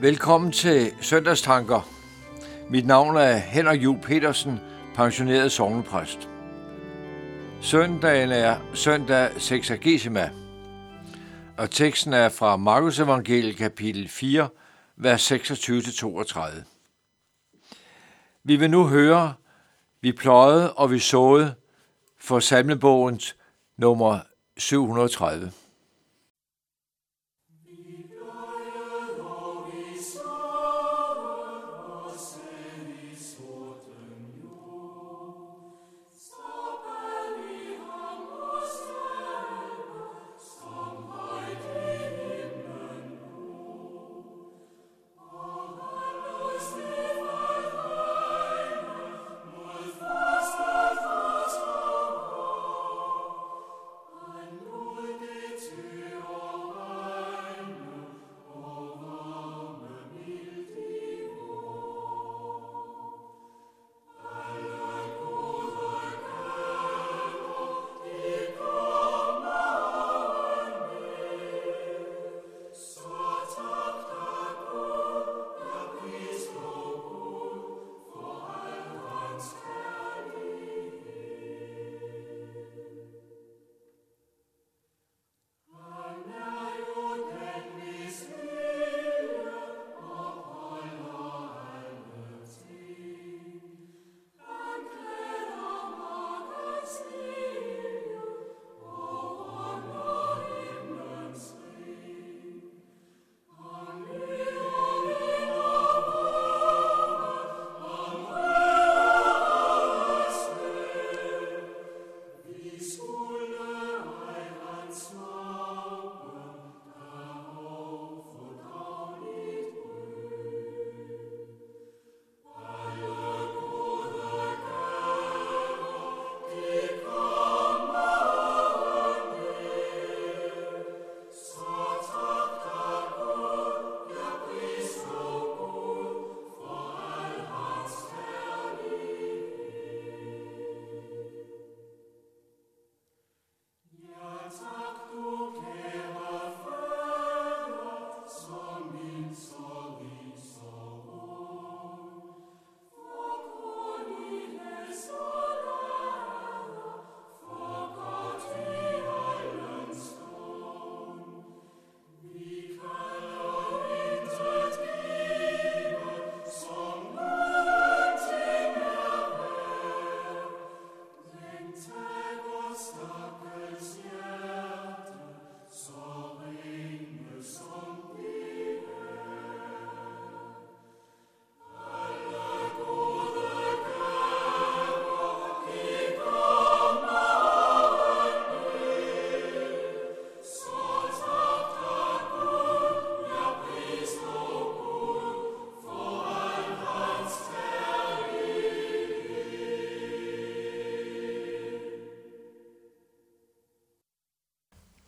Velkommen til Søndagstanker. Mit navn er Henrik Jul Petersen, pensioneret sovnepræst. Søndagen er søndag Sexagesima, og teksten er fra Markus Evangeliet kapitel 4, vers 26-32. Vi vil nu høre, vi pløjede og vi såede for salmebogens nummer 730.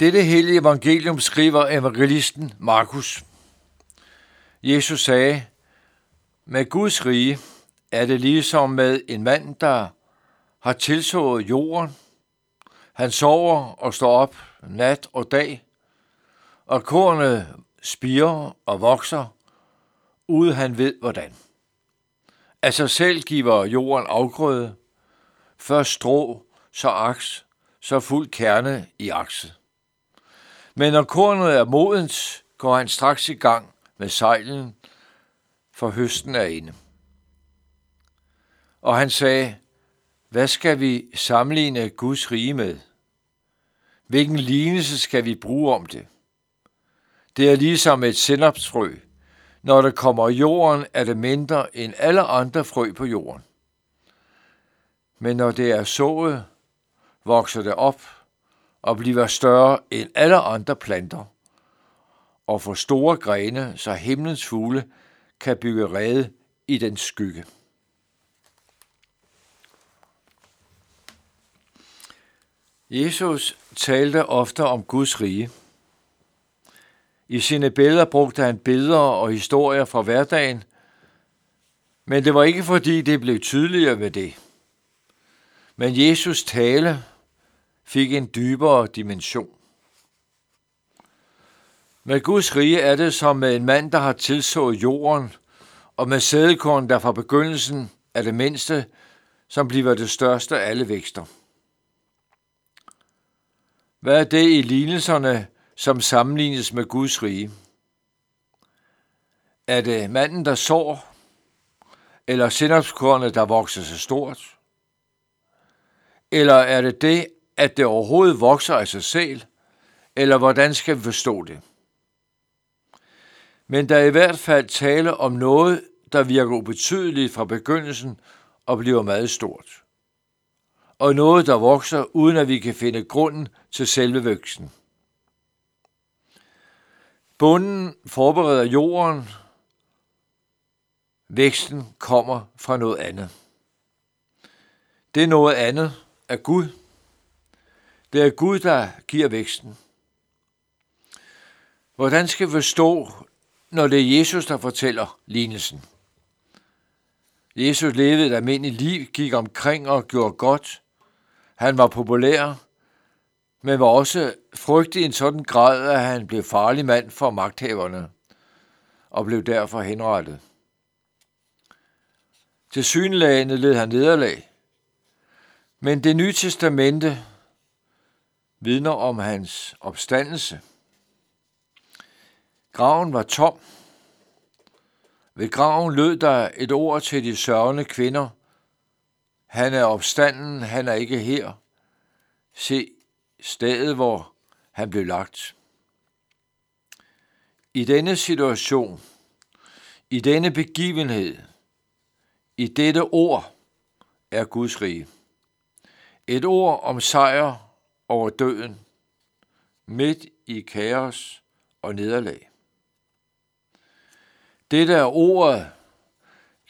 Dette hellige evangelium skriver evangelisten Markus. Jesus sagde, med Guds rige er det ligesom med en mand, der har tilsået jorden. Han sover og står op nat og dag, og kornet spirer og vokser, uden han ved hvordan. Af sig selv giver jorden afgrøde, først strå, så aks, så fuld kerne i akset. Men når kornet er modent, går han straks i gang med sejlen, for høsten er inde. Og han sagde, hvad skal vi sammenligne Guds rige med? Hvilken lignelse skal vi bruge om det? Det er ligesom et sennepsfrø. Når det kommer i jorden, er det mindre end alle andre frø på jorden. Men når det er sået, vokser det op og bliver større end alle andre planter, og får store grene, så himlens fugle kan bygge rede i den skygge. Jesus talte ofte om Guds rige. I sine billeder brugte han billeder og historier fra hverdagen, men det var ikke fordi det blev tydeligere ved det. Men Jesus tale fik en dybere dimension. Med Guds rige er det som med en mand, der har tilsået jorden, og med sædekorn, der fra begyndelsen er det mindste, som bliver det største af alle vækster. Hvad er det i lignelserne, som sammenlignes med Guds rige? Er det manden, der sår, eller sindopskornet, der vokser sig stort? Eller er det det, at det overhovedet vokser af sig selv, eller hvordan skal vi forstå det? Men der er i hvert fald tale om noget, der virker ubetydeligt fra begyndelsen og bliver meget stort. Og noget, der vokser, uden at vi kan finde grunden til selve væksten. Bunden forbereder jorden. Væksten kommer fra noget andet. Det er noget andet af Gud. Det er Gud, der giver væksten. Hvordan skal vi forstå, når det er Jesus, der fortæller lignelsen? Jesus levede et almindeligt liv, gik omkring og gjorde godt. Han var populær, men var også frygtet i en sådan grad, at han blev farlig mand for magthaverne og blev derfor henrettet. Til synlagene led han nederlag, men det nye testamente vidner om hans opstandelse. Graven var tom. Ved graven lød der et ord til de sørgende kvinder. Han er opstanden, han er ikke her. Se stedet, hvor han blev lagt. I denne situation, i denne begivenhed, i dette ord er Guds rige. Et ord om sejr over døden, midt i kaos og nederlag. Dette er ordet.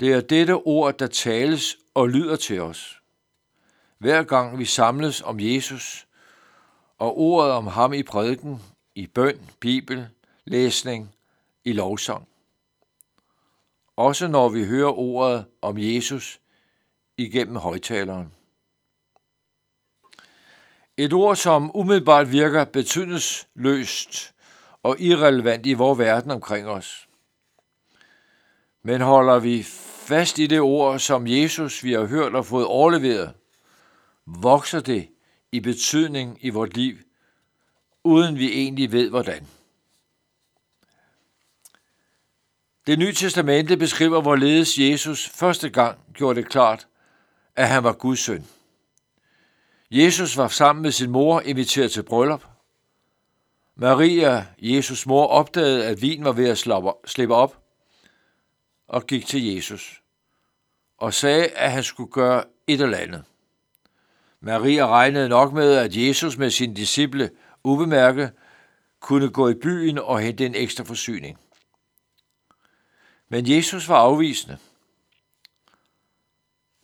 Det er dette ord, der tales og lyder til os. Hver gang vi samles om Jesus og ordet om ham i prædiken, i bøn, bibel, læsning, i lovsang. Også når vi hører ordet om Jesus igennem højtaleren. Et ord, som umiddelbart virker betydningsløst og irrelevant i vores verden omkring os. Men holder vi fast i det ord, som Jesus vi har hørt og fået overleveret, vokser det i betydning i vort liv, uden vi egentlig ved hvordan. Det nye testamente beskriver, hvorledes Jesus første gang gjorde det klart, at han var Guds søn. Jesus var sammen med sin mor inviteret til bryllup. Maria, Jesus mor, opdagede, at vin var ved at slippe op, og gik til Jesus og sagde, at han skulle gøre et eller andet. Maria regnede nok med, at Jesus med sine disciple ubemærket kunne gå i byen og hente en ekstra forsyning. Men Jesus var afvisende.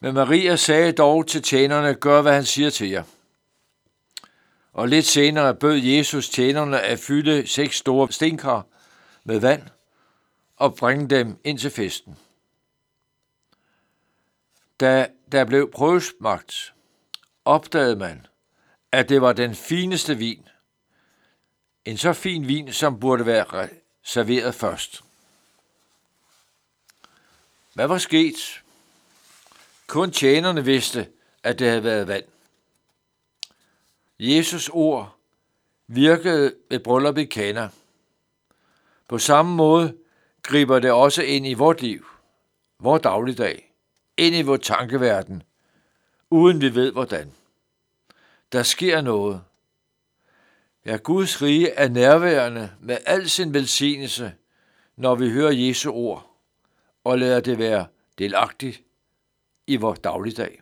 Men Maria sagde dog til tjenerne, gør hvad han siger til jer. Og lidt senere bød Jesus tjenerne at fylde seks store stenkar med vand og bringe dem ind til festen. Da der blev prøvesmagt, opdagede man, at det var den fineste vin. En så fin vin, som burde være serveret først. Hvad var sket? Kun tjenerne vidste, at det havde været vand. Jesus ord virkede ved bryllup i Kana. På samme måde griber det også ind i vort liv, vores dagligdag, ind i vores tankeverden, uden vi ved hvordan. Der sker noget. Ja, Guds rige er nærværende med al sin velsignelse, når vi hører Jesu ord og lader det være delagtigt i vores dagligdag.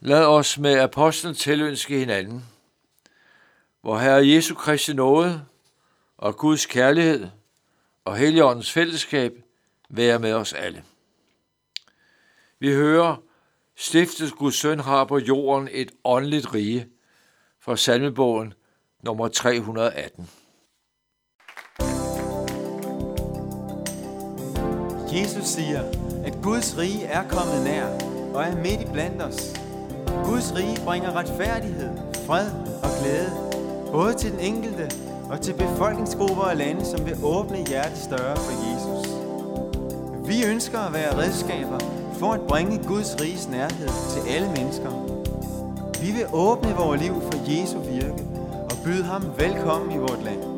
Lad os med apostlen tilønske hinanden, hvor Herre Jesu Kristi nåde og Guds kærlighed og Helligåndens fællesskab være med os alle. Vi hører, stiftet Guds søn har på jorden et åndeligt rige fra salmebogen nummer 318. Jesus siger, at Guds rige er kommet nær og er midt i blandt os. Guds rige bringer retfærdighed, fred og glæde, både til den enkelte og til befolkningsgrupper og lande, som vil åbne hjertet større for Jesus. Vi ønsker at være redskaber for at bringe Guds riges nærhed til alle mennesker. Vi vil åbne vores liv for Jesu virke og byde ham velkommen i vort land.